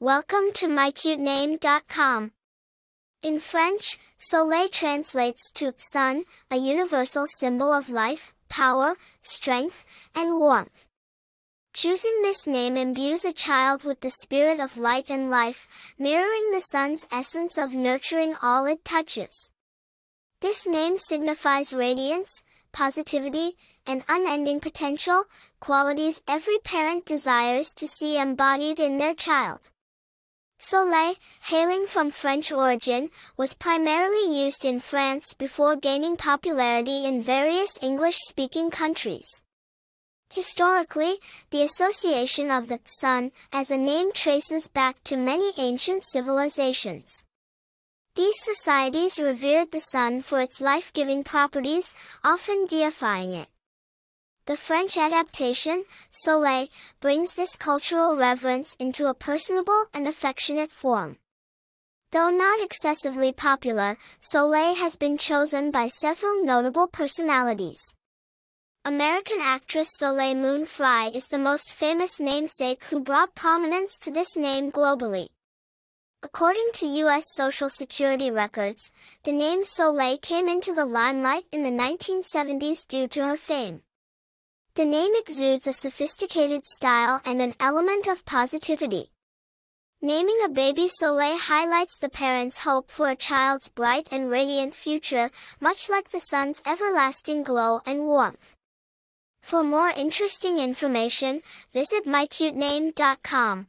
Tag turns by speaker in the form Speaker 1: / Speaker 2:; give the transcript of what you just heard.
Speaker 1: Welcome to mycutename.com. In French, Soleil translates to sun, a universal symbol of life, power, strength, and warmth. Choosing this name imbues a child with the spirit of light and life, mirroring the sun's essence of nurturing all it touches. This name signifies radiance, positivity, and unending potential, qualities every parent desires to see embodied in their child. Soleil, hailing from French origin, was primarily used in France before gaining popularity in various English-speaking countries. Historically, the association of the sun as a name traces back to many ancient civilizations. These societies revered the sun for its life-giving properties, often deifying it. The French adaptation, Soleil, brings this cultural reverence into a personable and affectionate form. Though not excessively popular, Soleil has been chosen by several notable personalities. American actress Soleil Moon Frye is the most famous namesake who brought prominence to this name globally. According to U.S. Social Security records, the name Soleil came into the limelight in the 1970s due to her fame. The name exudes a sophisticated style and an element of positivity. Naming a baby Soleil highlights the parent's hope for a child's bright and radiant future, much like the sun's everlasting glow and warmth. For more interesting information, visit mycutename.com.